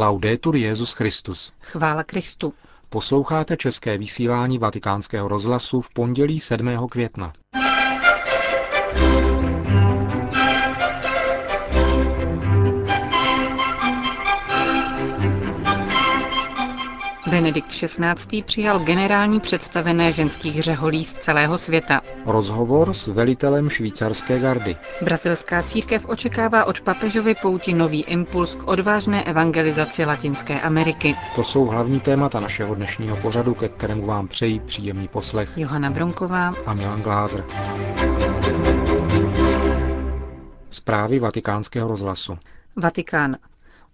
Laudetur Jezus Christus. Chvála Kristu. Posloucháte české vysílání Vatikánského rozhlasu v pondělí 7. května. Benedikt XVI. přijal generální představené ženských řeholí z celého světa. Rozhovor s velitelem švýcarské gardy. Brazilská církev očekává od papežovy pouti nový impuls k odvážné evangelizaci Latinské Ameriky. To jsou hlavní témata našeho dnešního pořadu, ke kterému vám přeji příjemný poslech. Johana Bronková a Milan Glázer. Zprávy vatikánského rozhlasu. Vatikán.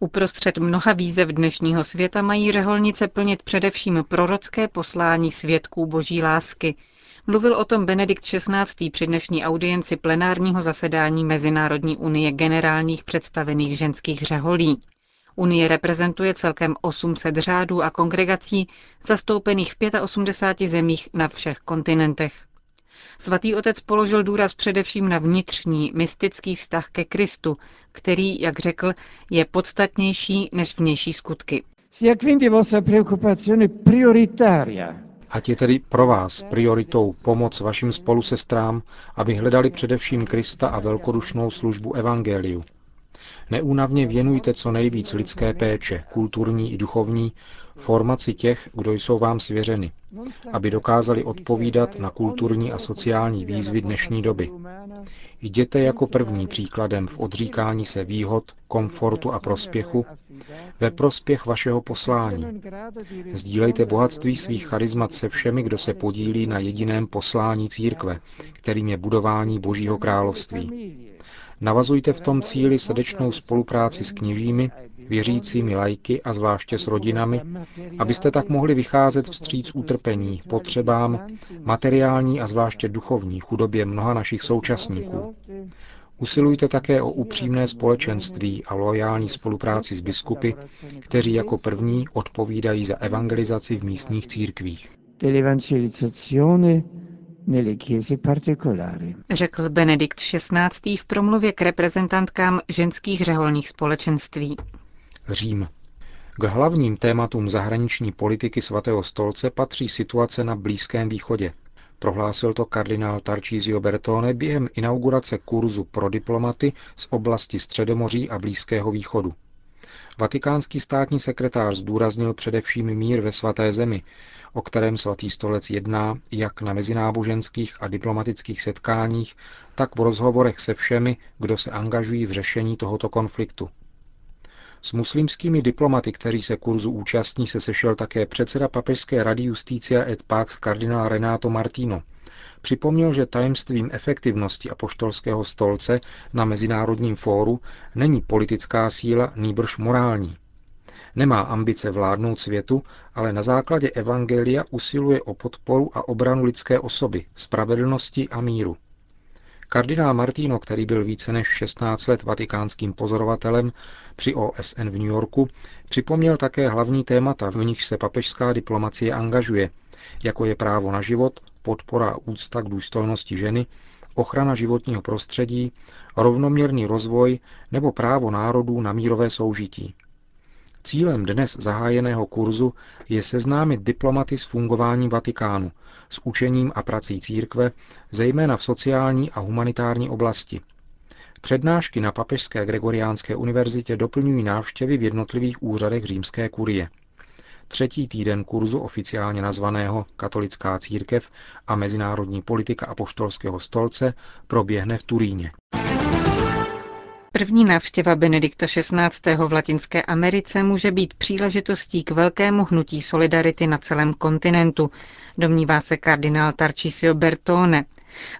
Uprostřed mnoha výzev dnešního světa mají řeholnice plnit především prorocké poslání svědků boží lásky. Mluvil o tom Benedikt XVI. při dnešní audienci plenárního zasedání Mezinárodní unie generálních představených ženských řeholí. Unie reprezentuje celkem 800 řádů a kongregací zastoupených v 85 zemích na všech kontinentech. Svatý otec položil důraz především na vnitřní, mystický vztah ke Kristu, který, jak řekl, je podstatnější než vnější skutky. Ať je tedy pro vás prioritou pomoc vašim spolusestrám, aby hledali především Krista a velkodušnou službu Evangeliu. Neúnavně věnujte co nejvíc lidské péče, kulturní i duchovní, formaci těch, kdo jsou vám svěřeny, aby dokázali odpovídat na kulturní a sociální výzvy dnešní doby. Jděte jako první příkladem v odříkání se výhod, komfortu a prospěchu ve prospěch vašeho poslání. Sdílejte bohatství svých charizmat se všemi, kdo se podílí na jediném poslání církve, kterým je budování Božího království. Navazujte v tom cíli srdečnou spolupráci s kněžími, věřícími lajky a zvláště s rodinami, abyste tak mohli vycházet vstříc utrpení, potřebám, materiální a zvláště duchovní chudobě mnoha našich současníků. Usilujte také o upřímné společenství a loajální spolupráci s biskupy, kteří jako první odpovídají za evangelizaci v místních církvích řekl Benedikt XVI. v promluvě k reprezentantkám ženských řeholních společenství. Řím. K hlavním tématům zahraniční politiky svatého stolce patří situace na Blízkém východě. Prohlásil to kardinál Tarcísio Bertone během inaugurace kurzu pro diplomaty z oblasti Středomoří a Blízkého východu. Vatikánský státní sekretář zdůraznil především mír ve svaté zemi, o kterém svatý stolec jedná jak na mezináboženských a diplomatických setkáních, tak v rozhovorech se všemi, kdo se angažují v řešení tohoto konfliktu. S muslimskými diplomaty, kteří se kurzu účastní, se sešel také předseda Papežské rady Justícia et Pax kardinál Renato Martino. Připomněl, že tajemstvím efektivnosti apoštolského stolce na Mezinárodním fóru není politická síla, nýbrž morální. Nemá ambice vládnout světu, ale na základě evangelia usiluje o podporu a obranu lidské osoby, spravedlnosti a míru. Kardinál Martino, který byl více než 16 let vatikánským pozorovatelem při OSN v New Yorku, připomněl také hlavní témata, v nich se papežská diplomacie angažuje, jako je právo na život, podpora a úcta k důstojnosti ženy, ochrana životního prostředí, rovnoměrný rozvoj nebo právo národů na mírové soužití. Cílem dnes zahájeného kurzu je seznámit diplomaty s fungováním Vatikánu, s učením a prací církve, zejména v sociální a humanitární oblasti. Přednášky na Papežské Gregoriánské univerzitě doplňují návštěvy v jednotlivých úřadech římské kurie. Třetí týden kurzu oficiálně nazvaného Katolická církev a mezinárodní politika apoštolského stolce proběhne v Turíně. První návštěva Benedikta XVI. v Latinské Americe může být příležitostí k velkému hnutí solidarity na celém kontinentu, domnívá se kardinál Tarcisio Bertone.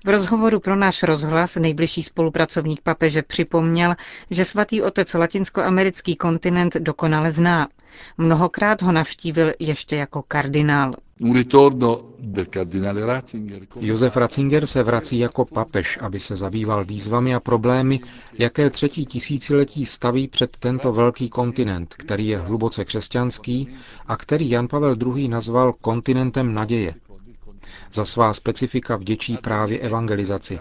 V rozhovoru pro náš rozhlas nejbližší spolupracovník papeže připomněl, že svatý otec latinskoamerický kontinent dokonale zná. Mnohokrát ho navštívil ještě jako kardinál. Josef Ratzinger se vrací jako papež, aby se zabýval výzvami a problémy, jaké třetí tisíciletí staví před tento velký kontinent, který je hluboce křesťanský a který Jan Pavel II. nazval kontinentem naděje. Za svá specifika vděčí právě evangelizaci.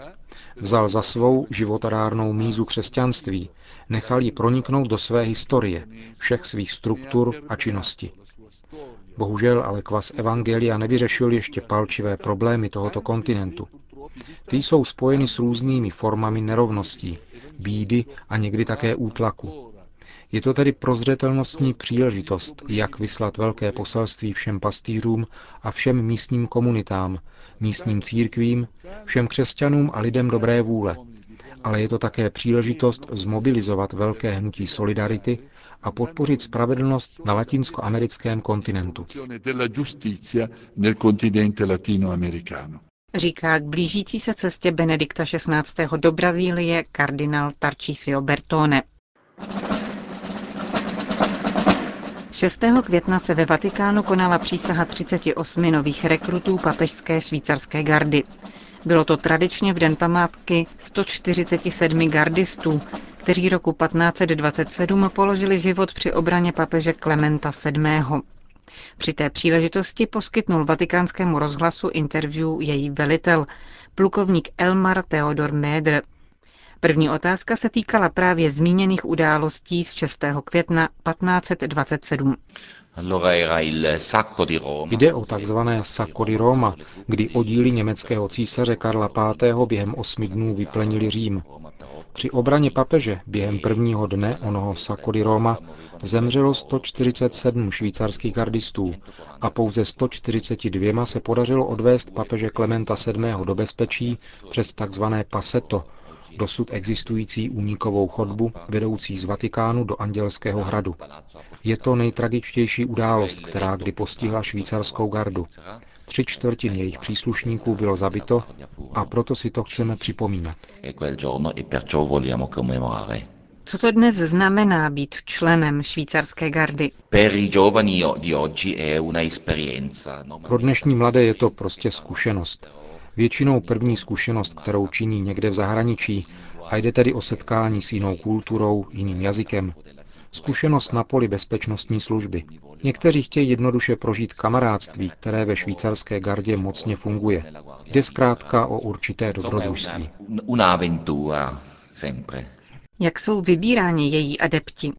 Vzal za svou životodárnou mízu křesťanství, nechal ji proniknout do své historie, všech svých struktur a činnosti. Bohužel ale kvas Evangelia nevyřešil ještě palčivé problémy tohoto kontinentu. Ty jsou spojeny s různými formami nerovností, bídy a někdy také útlaku. Je to tedy prozřetelnostní příležitost, jak vyslat velké poselství všem pastýřům a všem místním komunitám, místním církvím, všem křesťanům a lidem dobré vůle. Ale je to také příležitost zmobilizovat velké hnutí solidarity a podpořit spravedlnost na latinskoamerickém kontinentu. Říká k blížící se cestě Benedikta XVI. do Brazílie kardinál Tarcisio Bertone. 6. května se ve Vatikánu konala přísaha 38 nových rekrutů papežské švýcarské gardy. Bylo to tradičně v den památky 147 gardistů, kteří roku 1527 položili život při obraně papeže Klementa VII. Při té příležitosti poskytnul vatikánskému rozhlasu interview její velitel, plukovník Elmar Theodor Médr. První otázka se týkala právě zmíněných událostí z 6. května 1527. Jde o takzvané Sacco di Roma, kdy oddíly německého císaře Karla V. během osmi dnů vyplenili Řím. Při obraně papeže během prvního dne onoho Sacco di Roma zemřelo 147 švýcarských gardistů a pouze 142 se podařilo odvést papeže Klementa VII. do bezpečí přes takzvané Paseto, dosud existující únikovou chodbu vedoucí z Vatikánu do Andělského hradu. Je to nejtragičtější událost, která kdy postihla švýcarskou gardu. Tři čtvrtiny jejich příslušníků bylo zabito a proto si to chceme připomínat. Co to dnes znamená být členem švýcarské gardy? Pro dnešní mladé je to prostě zkušenost. Většinou první zkušenost, kterou činí někde v zahraničí, a jde tedy o setkání s jinou kulturou, jiným jazykem. Zkušenost na poli bezpečnostní služby. Někteří chtějí jednoduše prožít kamarádství, které ve švýcarské gardě mocně funguje. Jde zkrátka o určité dobrodružství. Jak jsou vybíráni její adepti?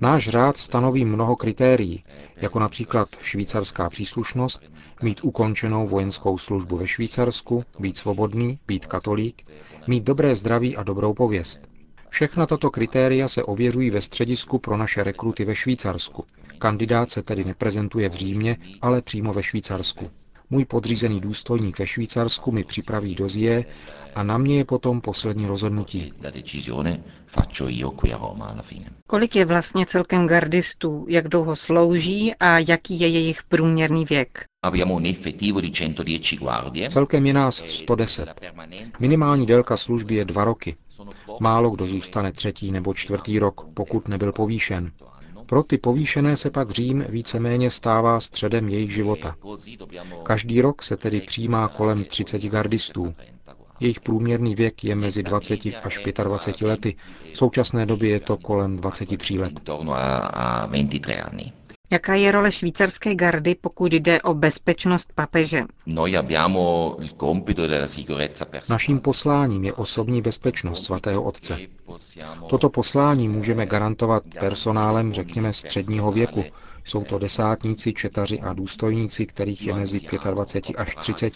Náš řád stanoví mnoho kritérií, jako například švýcarská příslušnost, mít ukončenou vojenskou službu ve Švýcarsku, být svobodný, být katolík, mít dobré zdraví a dobrou pověst. Všechna tato kritéria se ověřují ve středisku pro naše rekruty ve Švýcarsku. Kandidát se tedy neprezentuje v Římě, ale přímo ve Švýcarsku. Můj podřízený důstojník ve Švýcarsku mi připraví dozie a na mě je potom poslední rozhodnutí. Kolik je vlastně celkem gardistů, jak dlouho slouží a jaký je jejich průměrný věk? Celkem je nás 110. Minimální délka služby je dva roky. Málo kdo zůstane třetí nebo čtvrtý rok, pokud nebyl povýšen. Pro ty povýšené se pak Řím víceméně stává středem jejich života. Každý rok se tedy přijímá kolem 30 gardistů. Jejich průměrný věk je mezi 20 až 25 lety. V současné době je to kolem 23 let. Jaká je role švýcarské gardy, pokud jde o bezpečnost papeže? Naším posláním je osobní bezpečnost svatého otce. Toto poslání můžeme garantovat personálem, řekněme, středního věku. Jsou to desátníci, četaři a důstojníci, kterých je mezi 25 až 30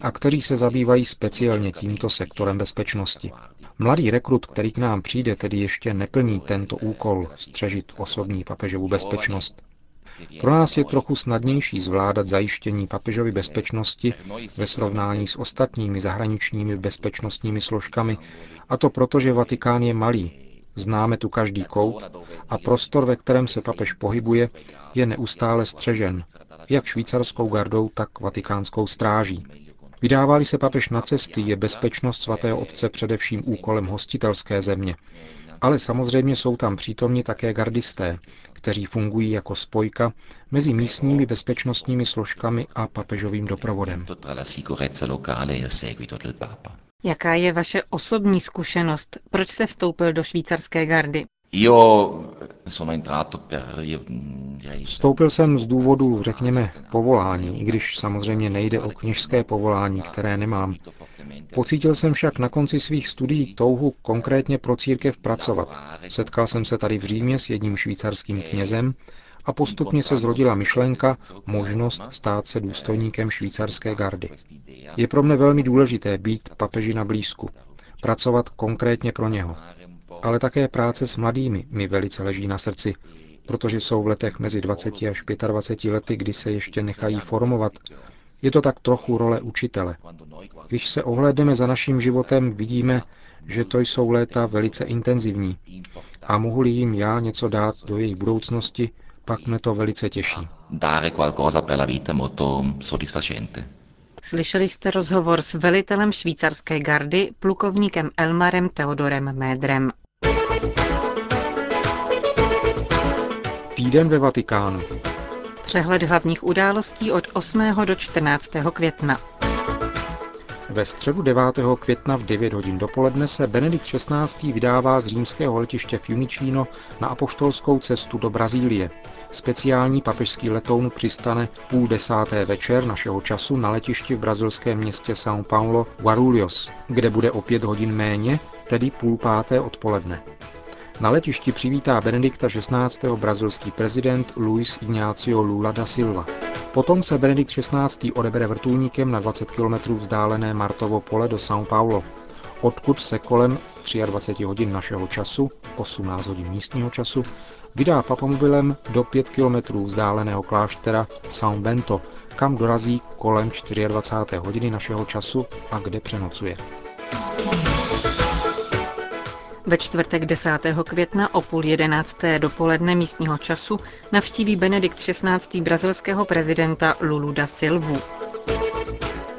a kteří se zabývají speciálně tímto sektorem bezpečnosti. Mladý rekrut, který k nám přijde, tedy ještě neplní tento úkol střežit osobní papežovu bezpečnost. Pro nás je trochu snadnější zvládat zajištění papežovy bezpečnosti ve srovnání s ostatními zahraničními bezpečnostními složkami, a to proto, že Vatikán je malý, známe tu každý kout a prostor, ve kterém se papež pohybuje, je neustále střežen, jak švýcarskou gardou, tak vatikánskou stráží. Vydávali se papež na cesty, je bezpečnost svatého otce především úkolem hostitelské země, ale samozřejmě jsou tam přítomni také gardisté, kteří fungují jako spojka mezi místními bezpečnostními složkami a papežovým doprovodem. Jaká je vaše osobní zkušenost? Proč se vstoupil do švýcarské gardy? Vstoupil jsem z důvodu, řekněme, povolání, i když samozřejmě nejde o kněžské povolání, které nemám. Pocítil jsem však na konci svých studií touhu konkrétně pro církev pracovat. Setkal jsem se tady v Římě s jedním švýcarským knězem a postupně se zrodila myšlenka, možnost stát se důstojníkem švýcarské gardy. Je pro mne velmi důležité být papeži na blízku, pracovat konkrétně pro něho. Ale také práce s mladými mi velice leží na srdci, protože jsou v letech mezi 20 až 25 lety, kdy se ještě nechají formovat. Je to tak trochu role učitele. Když se ohlédneme za naším životem, vidíme, že to jsou léta velice intenzivní. A mohu-li jim já něco dát do jejich budoucnosti, pak mne to velice těší. Slyšeli jste rozhovor s velitelem švýcarské gardy, plukovníkem Elmarem Theodorem Médrem. Týden ve Vatikánu. Přehled hlavních událostí od 8. do 14. května. Ve středu 9. května v 9 hodin dopoledne se Benedikt XVI. vydává z římského letiště Fiumicino na apoštolskou cestu do Brazílie. Speciální papežský letoun přistane půl desáté večer našeho času na letišti v brazilském městě São Paulo Guarulhos, kde bude o pět hodin méně, tedy půl páté odpoledne. Na letišti přivítá Benedikta XVI. brazilský prezident Luis Ignacio Lula da Silva. Potom se Benedikt XVI. odebere vrtulníkem na 20 km vzdálené Martovo pole do São Paulo, odkud se kolem 23 hodin našeho času, 18 hodin místního času, vydá papamobilem do 5 km vzdáleného kláštera São Bento, kam dorazí kolem 24. hodiny našeho času a kde přenocuje. Ve čtvrtek 10. května o půl jedenácté dopoledne místního času navštíví Benedikt XVI. brazilského prezidenta Lulu da Silvu.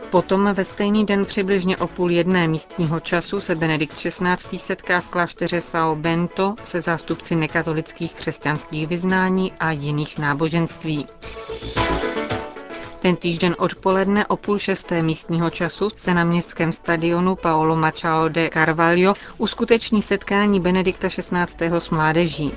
Potom ve stejný den přibližně o půl jedné místního času se Benedikt XVI. setká v klášteře São Bento se zástupci nekatolických křesťanských vyznání a jiných náboženství. Ten týžden odpoledne o půl šesté místního času se na městském stadionu Paolo Machado de Carvalho uskuteční setkání Benedikta XVI. s mládeží.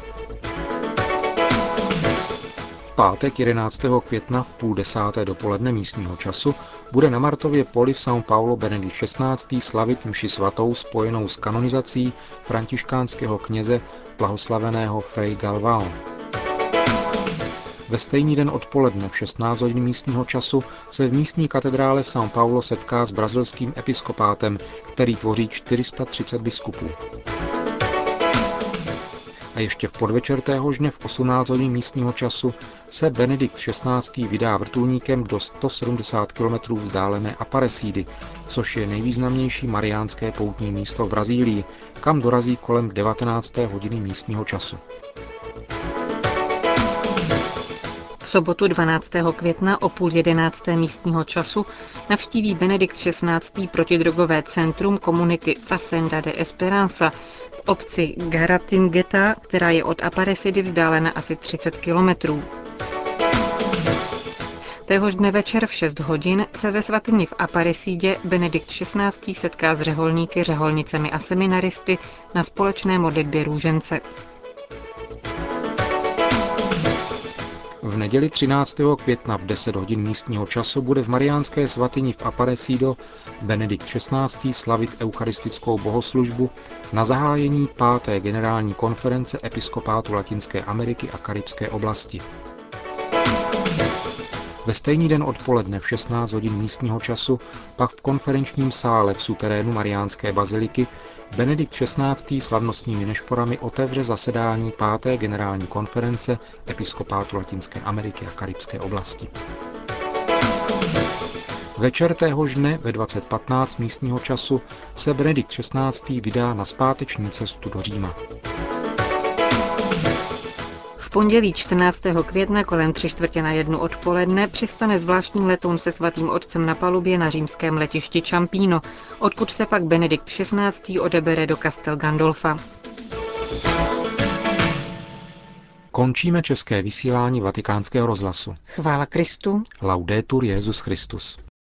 V pátek 11. května v půl desáté dopoledne místního času bude na Martově poli v São Paulo Benedikt XVI. slavit mši svatou spojenou s kanonizací františkánského kněze blahoslaveného Frei Galvao. Ve stejný den odpoledne v 16 hodin místního času se v místní katedrále v São Paulo setká s brazilským episkopátem, který tvoří 430 biskupů. A ještě v podvečer téhož dne v 18 hodin místního času se Benedikt XVI. vydá vrtulníkem do 170 km vzdálené Aparecídy, což je nejvýznamnější mariánské poutní místo v Brazílii, kam dorazí kolem 19. hodiny místního času. Sobotu 12. května o půl jedenácté místního času navštíví Benedikt XVI. protidrogové centrum komunity Facenda de Esperanza v obci Garatingeta, která je od Aparecidy vzdálena asi 30 kilometrů. Téhož dne večer v 6 hodin se ve svatyni v Aparesidě Benedikt XVI. setká s řeholníky, řeholnicemi a seminaristy na společné modlitbě růžence. V neděli 13. května v 10 hodin místního času bude v Mariánské svatyni v Aparecido Benedikt XVI. slavit eucharistickou bohoslužbu na zahájení 5. generální konference episkopátu Latinské Ameriky a Karibské oblasti. Ve stejný den odpoledne v 16 hodin místního času pak v konferenčním sále v suterénu Mariánské baziliky Benedikt XVI. slavnostními nešporami otevře zasedání 5. generální konference Episkopátu Latinské Ameriky a Karibské oblasti. Večer téhož dne ve 2015 místního času se Benedikt XVI. vydá na zpáteční cestu do Říma pondělí 14. května kolem tři čtvrtě na jednu odpoledne přistane zvláštní letoun se svatým otcem na palubě na římském letišti Čampíno, odkud se pak Benedikt XVI. odebere do Castel Gandolfa. Končíme české vysílání vatikánského rozhlasu. Chvála Kristu. Laudetur Jezus Christus.